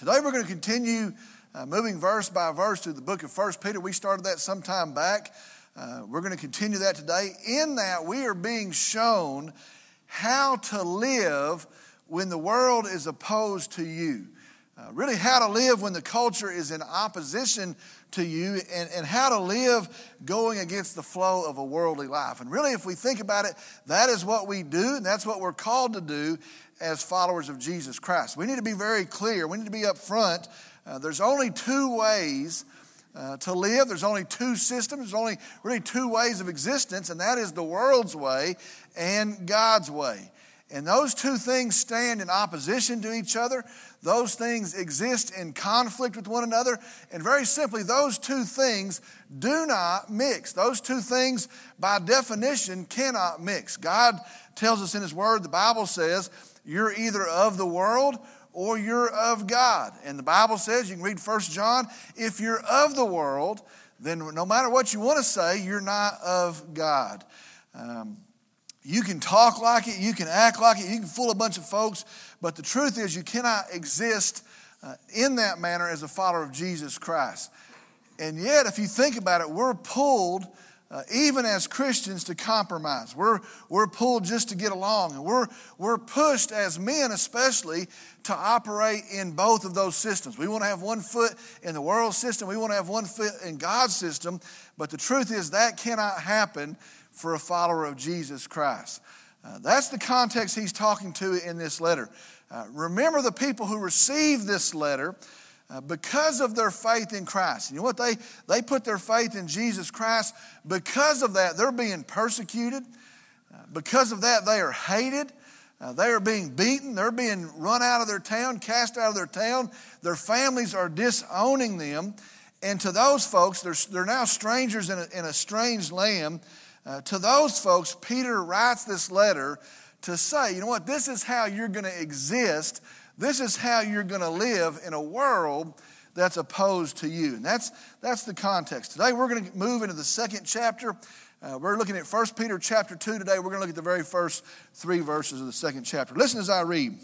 Today we're going to continue uh, moving verse by verse through the book of First Peter. We started that some time back. Uh, we're going to continue that today. In that, we are being shown how to live when the world is opposed to you. Uh, really, how to live when the culture is in opposition to you, and, and how to live going against the flow of a worldly life. And really, if we think about it, that is what we do, and that's what we're called to do as followers of Jesus Christ. We need to be very clear, we need to be upfront. Uh, there's only two ways. Uh, to live. There's only two systems, there's only really two ways of existence, and that is the world's way and God's way. And those two things stand in opposition to each other. Those things exist in conflict with one another. And very simply, those two things do not mix. Those two things, by definition, cannot mix. God tells us in His Word, the Bible says, you're either of the world or you're of God. And the Bible says, you can read 1 John, if you're of the world, then no matter what you want to say, you're not of God. Um, you can talk like it, you can act like it, you can fool a bunch of folks, but the truth is, you cannot exist uh, in that manner as a follower of Jesus Christ. And yet, if you think about it, we're pulled, uh, even as Christians, to compromise. We're, we're pulled just to get along. And we're, we're pushed, as men especially, to operate in both of those systems. We want to have one foot in the world system, we want to have one foot in God's system, but the truth is that cannot happen for a follower of Jesus Christ. Uh, that's the context he's talking to in this letter. Uh, remember the people who received this letter uh, because of their faith in Christ. You know what? They, they put their faith in Jesus Christ. Because of that, they're being persecuted. Uh, because of that, they are hated. Uh, they are being beaten. They're being run out of their town, cast out of their town. Their families are disowning them. And to those folks, they're, they're now strangers in a, in a strange land. Uh, to those folks, Peter writes this letter to say, you know what, this is how you're going to exist. This is how you're going to live in a world that's opposed to you. And that's, that's the context. Today we're going to move into the second chapter. Uh, we're looking at 1 Peter chapter 2 today. We're going to look at the very first three verses of the second chapter. Listen as I read.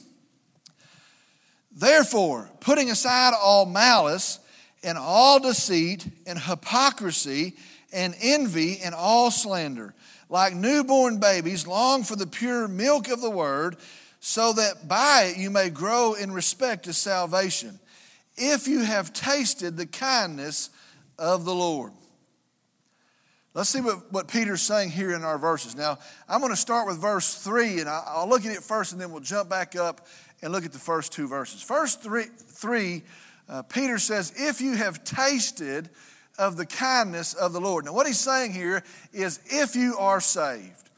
Therefore, putting aside all malice and all deceit and hypocrisy and envy and all slander. Like newborn babies, long for the pure milk of the word, so that by it you may grow in respect to salvation, if you have tasted the kindness of the Lord. Let's see what, what Peter's saying here in our verses. Now, I'm going to start with verse 3, and I'll look at it first, and then we'll jump back up and look at the first two verses. First three, three uh, Peter says, If you have tasted of the kindness of the Lord. Now, what he's saying here is if you are saved,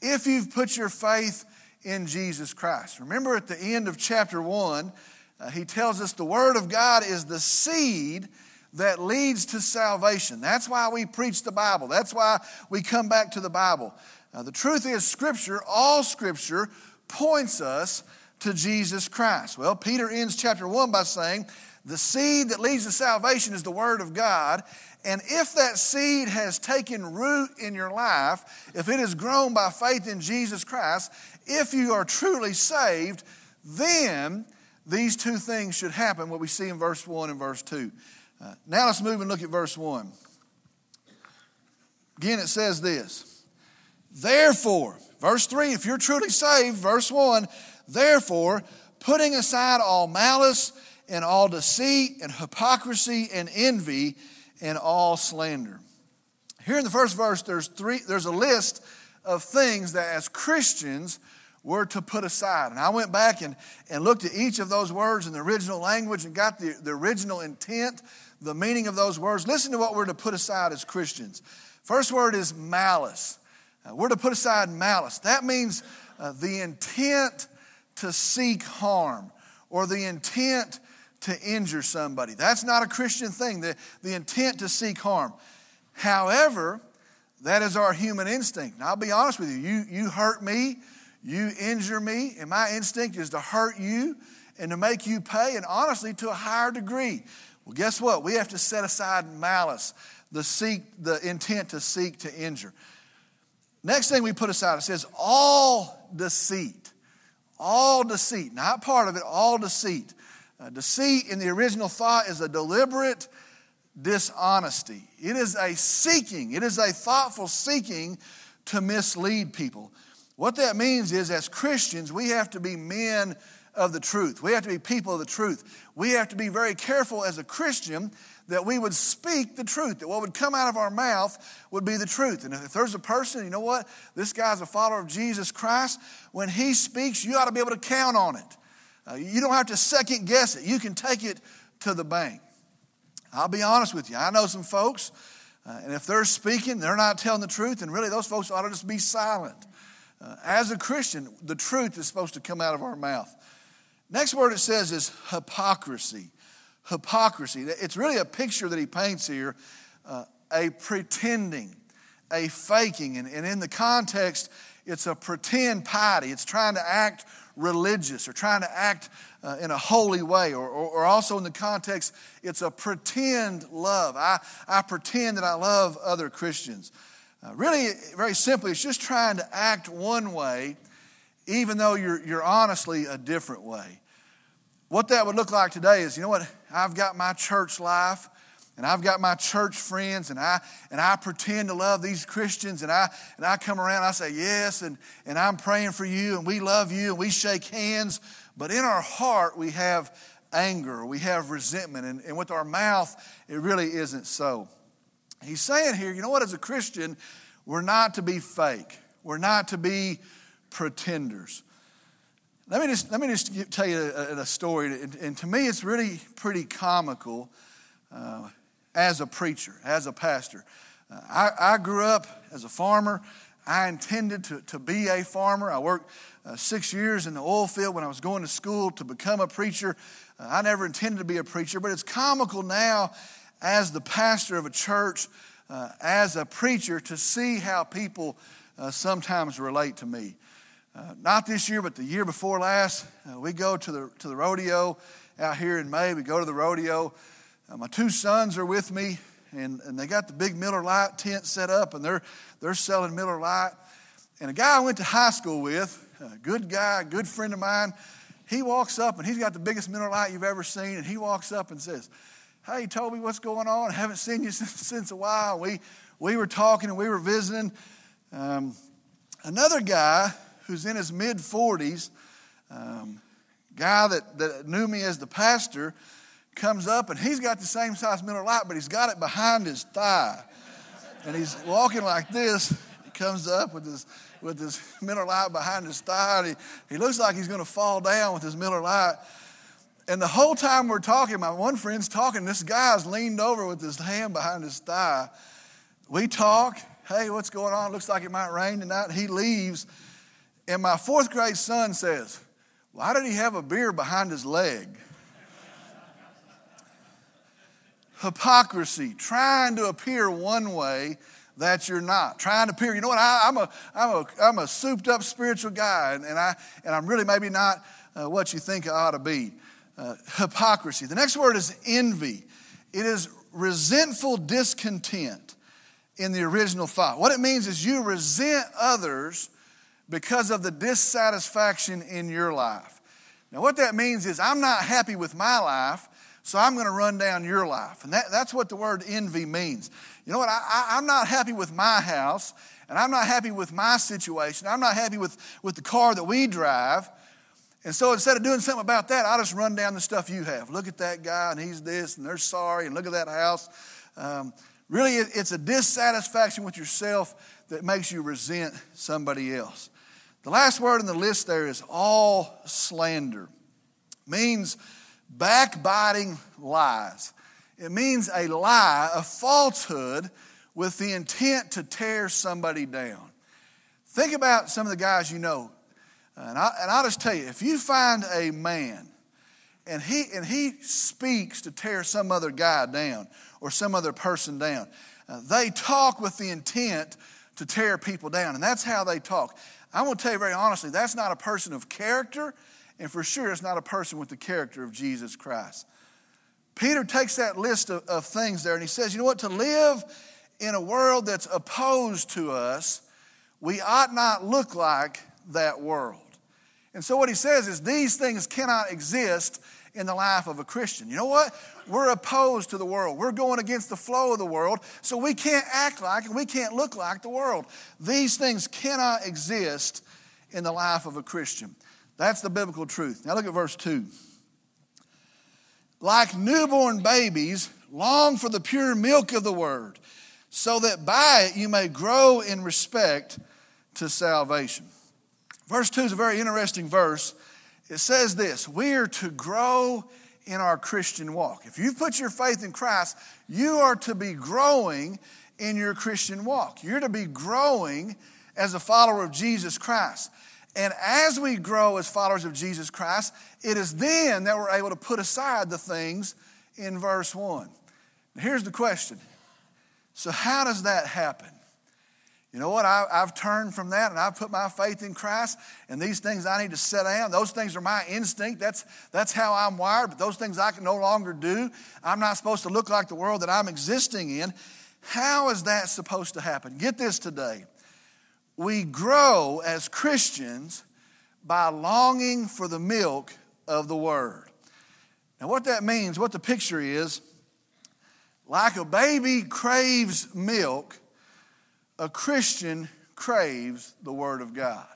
if you've put your faith in Jesus Christ. Remember at the end of chapter 1, uh, he tells us the Word of God is the seed that leads to salvation. That's why we preach the Bible, that's why we come back to the Bible. The truth is, Scripture, all Scripture, points us to Jesus Christ. Well, Peter ends chapter 1 by saying, the seed that leads to salvation is the Word of God. And if that seed has taken root in your life, if it has grown by faith in Jesus Christ, if you are truly saved, then these two things should happen, what we see in verse 1 and verse 2. Uh, now let's move and look at verse 1. Again, it says this Therefore, verse 3, if you're truly saved, verse 1, therefore, putting aside all malice, and all deceit and hypocrisy and envy and all slander. Here in the first verse, there's three, there's a list of things that as Christians we're to put aside. And I went back and, and looked at each of those words in the original language and got the, the original intent, the meaning of those words. Listen to what we're to put aside as Christians. First word is malice. Uh, we're to put aside malice. That means uh, the intent to seek harm or the intent to injure somebody. That's not a Christian thing, the, the intent to seek harm. However, that is our human instinct. I'll be honest with you. You, you hurt me, you injure me, and my instinct is to hurt you and to make you pay, and honestly, to a higher degree. Well, guess what? We have to set aside malice, the, seek, the intent to seek to injure. Next thing we put aside, it says all deceit. All deceit, not part of it, all deceit. Uh, deceit in the original thought is a deliberate dishonesty. It is a seeking, it is a thoughtful seeking to mislead people. What that means is, as Christians, we have to be men of the truth. We have to be people of the truth. We have to be very careful as a Christian that we would speak the truth, that what would come out of our mouth would be the truth. And if there's a person, you know what? This guy's a follower of Jesus Christ, when he speaks, you ought to be able to count on it. Uh, you don't have to second guess it, you can take it to the bank. I'll be honest with you, I know some folks, uh, and if they're speaking, they're not telling the truth, and really those folks ought to just be silent. Uh, as a Christian, the truth is supposed to come out of our mouth. Next word it says is hypocrisy hypocrisy. It's really a picture that he paints here uh, a pretending, a faking. And, and in the context, it's a pretend piety. It's trying to act religious or trying to act uh, in a holy way. Or, or, or, also in the context, it's a pretend love. I, I pretend that I love other Christians. Uh, really, very simply, it's just trying to act one way, even though you're, you're honestly a different way. What that would look like today is, you know what? I've got my church life and I've got my church friends and I and I pretend to love these Christians and I and I come around and I say yes and, and I'm praying for you and we love you and we shake hands, but in our heart we have anger, we have resentment, and, and with our mouth it really isn't so. He's saying here, you know what, as a Christian, we're not to be fake. We're not to be pretenders. Let me just, let me just tell you a, a story, and, and, to me it's really pretty comical uh, as a preacher, as a pastor. Uh, I, I, grew up as a farmer. I intended to, to be a farmer. I worked uh, six years in the oil field when I was going to school to become a preacher. Uh, I never intended to be a preacher, but it's comical now as the pastor of a church, uh, as a preacher, to see how people uh, sometimes relate to me. Uh, not this year, but the year before last, we go to the, to the rodeo out here in May. We go to the rodeo. Uh, my two sons are with me, and, and they got the big Miller Lite tent set up, and they're, they're selling Miller Lite. And a guy I went to high school with, a good guy, a good friend of mine, he walks up and he's got the biggest Miller Lite you've ever seen, and he walks up and says, Hey, Toby, what's going on? I haven't seen you since, since a while. We, we were talking and we were visiting. Um, another guy who's in his mid 40s, um, guy that, that knew me as the pastor, comes up and he's got the same size Miller Lite, but he's got it behind his thigh. And he's walking like this. He comes up with his, with his Miller Lite behind his thigh. he, he looks like he's going to fall down with his Miller Lite. And the whole time we're talking, my one friend's talking, this guy's leaned over with his hand behind his thigh. We talk. Hey, what's going on? Looks like it might rain tonight. He leaves. And my fourth grade son says, Why did he have a beer behind his leg? Hypocrisy, trying to appear one way that you're not. Trying to appear, you know what, I, am a, I'm, a, I'm a souped up spiritual guy, and, and, I, and I'm really maybe not uh, what you think I ought to be. Uh, hypocrisy. The next word is envy. It is resentful discontent in the original thought. What it means is you resent others because of the dissatisfaction in your life. Now, what that means is I'm not happy with my life, so I'm going to run down your life. And that, that's what the word envy means. You know what? I, am not happy with my house, and I'm not happy with my situation. I'm not happy with, with the car that we drive. And so instead of doing something about that, I just run down the stuff you have. Look at that guy, and he's this, and they're sorry, and look at that house. Um, really, it, it's a dissatisfaction with yourself that makes you resent somebody else. The last word in the list there is all slander. Means backbiting lies. It means a lie, a falsehood with the intent to tear somebody down. Think about some of the guys you know. And, I, and I'll just tell you if you find a man and he, and he speaks to tear some other guy down or some other person down, uh, they talk with the intent to tear people down. And that's how they talk. I'm going to tell you very honestly, that's not a person of character, and for sure it's not a person with the character of Jesus Christ. Peter takes that list of, of things there and he says, you know what, to live in a world that's opposed to us, we ought not look like that world. And so what he says is these things cannot exist in the life of a Christian. You know what? We're opposed to the world. We're going against the flow of the world, so we can't act like and we can't look like the world. These things cannot exist in the life of a Christian. That's the biblical truth. Now look at verse 2. Like newborn babies, long for the pure milk of the word, so that by it you may grow in respect to salvation. Verse 2 is a very interesting verse. It says this We are to grow in our Christian walk. If you've put your faith in Christ, you are to be growing in your Christian walk. You're to be growing as a follower of Jesus Christ. And as we grow as followers of Jesus Christ, it is then that we're able to put aside the things in verse 1. Now, here's the question So, how does that happen? You know what? I, have turned from that and I've put my faith in Christ, and these things I need to set down. Those things are my instinct. That's, that's how I'm wired, but those things I can no longer do. I'm not supposed to look like the world that I'm existing in. How is that supposed to happen? Get this today. We grow as Christians by longing for the milk of the Word. Now, what that means, what the picture is, like a baby craves milk a Christian craves the Word of God.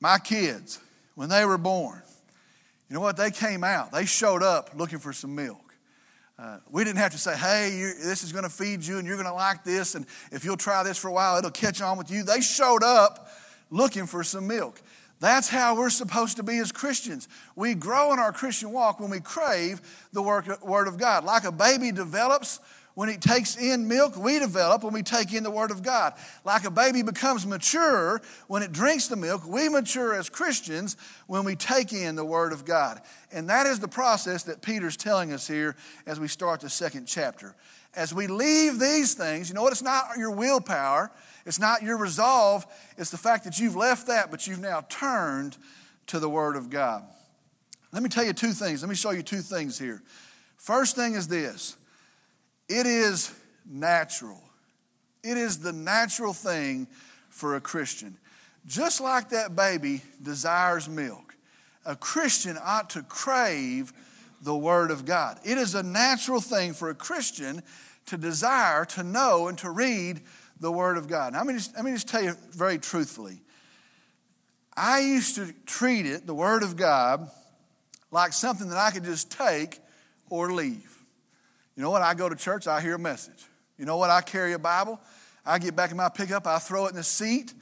My kids, when they were born, you know what? They came out, they showed up looking for some milk. Uh, we didn't have to say, hey, this is going to feed you and you're going to like this, and if you'll try this for a while, it'll catch on with you. They showed up looking for some milk. That's how we're supposed to be as Christians. We grow in our Christian walk when we crave the Word of God. Like a baby develops when it takes in milk, we develop when we take in the Word of God. Like a baby becomes mature when it drinks the milk, we mature as Christians when we take in the Word of God. And that is the process that Peter's telling us here as we start the second chapter. As we leave these things, you know what? It's not your willpower, it's not your resolve, it's the fact that you've left that, but you've now turned to the Word of God. Let me tell you two things. Let me show you two things here. First thing is this it is natural. It is the natural thing for a Christian. Just like that baby desires milk, a Christian ought to crave the Word of God. It is a natural thing for a Christian to desire to know and to read the Word of God. Now, let me just, let me just tell you very truthfully. I used to treat it, the Word of God, like something that I could just take or leave. You know what? I go to church, I hear a message. You know what? I carry a Bible. I get back in my pickup, I throw it in the seat,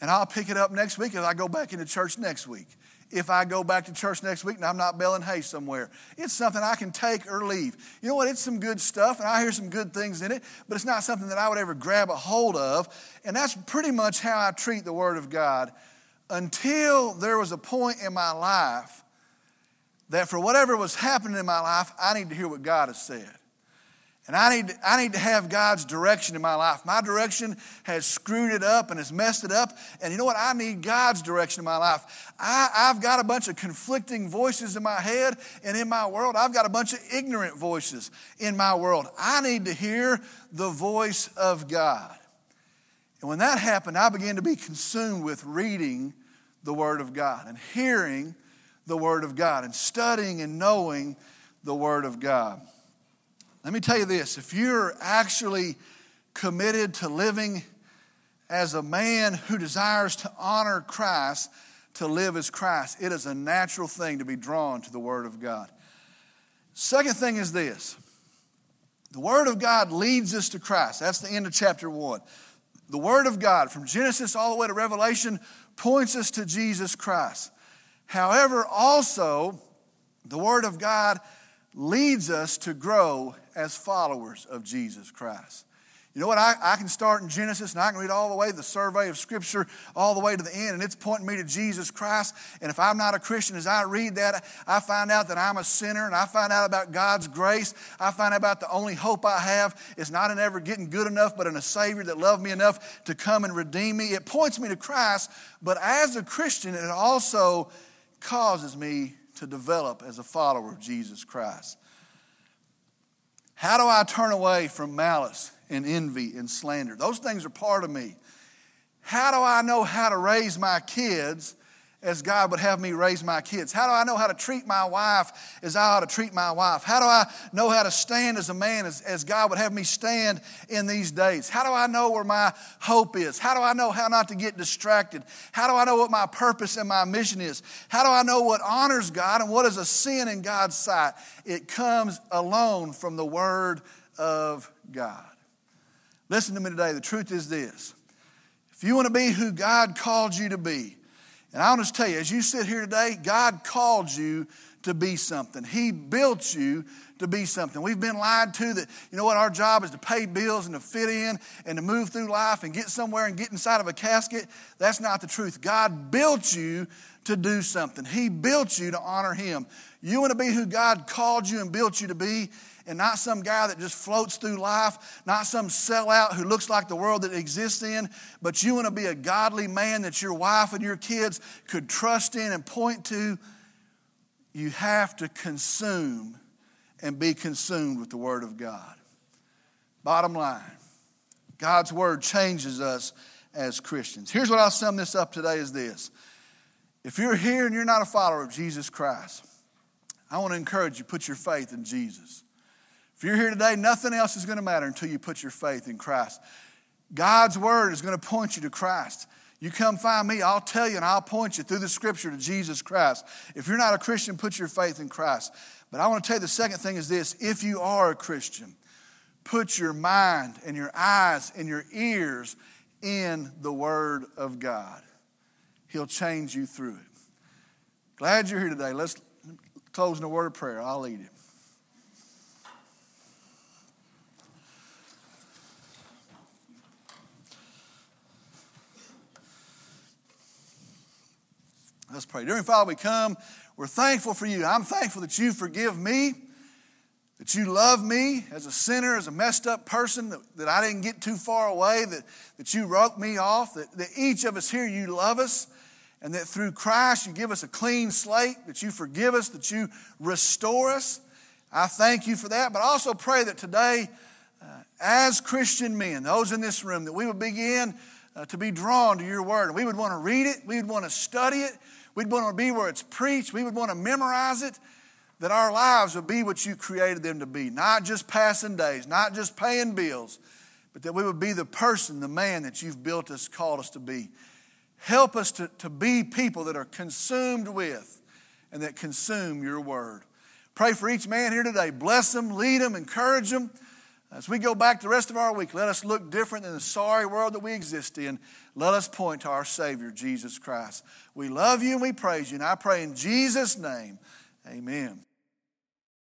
and I'll pick it up next week as I go back into church next week. If I go back to church next week and I'm not baling hay somewhere, it's something I can take or leave. You know what? It's some good stuff, and I hear some good things in it, but it's not something that I would ever grab a hold of. And that's pretty much how I treat the Word of God until there was a point in my life that for whatever was happening in my life, I need to hear what God has said. And I need, I need to have God's direction in my life. My direction has screwed it up and has messed it up. And you know what? I need God's direction in my life. I, I've got a bunch of conflicting voices in my head and in my world. I've got a bunch of ignorant voices in my world. I need to hear the voice of God. And when that happened, I began to be consumed with reading the Word of God and hearing the Word of God and studying and knowing the Word of God. Let me tell you this if you're actually committed to living as a man who desires to honor Christ, to live as Christ, it is a natural thing to be drawn to the Word of God. Second thing is this the Word of God leads us to Christ. That's the end of chapter 1. The Word of God, from Genesis all the way to Revelation, points us to Jesus Christ. However, also, the Word of God leads us to grow as followers of Jesus Christ. You know what? I, I can start in Genesis and I can read all the way the survey of Scripture all the way to the end, and it's pointing me to Jesus Christ. And if I'm not a Christian, as I read that, I find out that I'm a sinner and I find out about God's grace. I find out about the only hope I have is not in ever getting good enough, but in a Savior that loved me enough to come and redeem me. It points me to Christ, but as a Christian, it also causes me to develop as a follower of Jesus Christ. How do I turn away from malice and envy and slander? Those things are part of me. How do I know how to raise my kids as God would have me raise my kids? How do I know how to treat my wife as I ought to treat my wife? How do I know how to stand as a man as, as God would have me stand in these days? How do I know where my hope is? How do I know how not to get distracted? How do I know what my purpose and my mission is? How do I know what honors God and what is a sin in God's sight? It comes alone from the Word of God. Listen to me today. The truth is this if you want to be who God called you to be, and I want to tell you, as you sit here today, God called you to be something. He built you to be something. We've been lied to that, you know what, our job is to pay bills and to fit in and to move through life and get somewhere and get inside of a casket. That's not the truth. God built you to do something, He built you to honor Him. You want to be who God called you and built you to be, and not some guy that just floats through life, not some sellout who looks like the world that exists in, but you want to be a godly man that your wife and your kids could trust in and point to. You have to consume and be consumed with the Word of God. Bottom line, God's Word changes us as Christians. Here's what I'll sum this up today is this. If you're here and you're not a follower of Jesus Christ, I want to encourage you, put your faith in Jesus. If you're here today, nothing else is going to matter until you put your faith in Christ. God's word is going to point you to Christ. You come find me, I'll tell you and I'll point you through the scripture to Jesus Christ. If you're not a Christian, put your faith in Christ. But I want to tell you the second thing is this if you are a Christian, put your mind and your eyes and your ears in the Word of God. He'll change you through it. Glad you're here today. Let's close in a word of prayer. I'll lead it. Let's pray. Dear Father, we come. We're thankful for you. I'm thankful that you forgive me, that you love me as a sinner, as a messed up person, that, that I didn't get too far away, that, that you wrote me off, that, that each of us here, you love us, and that through Christ you give us a clean slate, that you forgive us, that you restore us. I thank you for that, but I also pray that today, uh, as Christian men, those in this room, that we would begin uh, to be drawn to your word. We would want to read it, we would want to study it, We'd want to be where it's preached. We would want to memorize it. That our lives would be what you created them to be. Not just passing days, not just paying bills, but that we would be the person, the man that you've built us, called us to be. Help us to, to be people that are consumed with and that consume your word. Pray for each man here today. Bless them, lead them, encourage them. As we go back the rest of our week, let us look different than the sorry world that we exist in. Let us point to our Savior, Jesus Christ. We love you and we praise you. And I pray in Jesus' name, amen.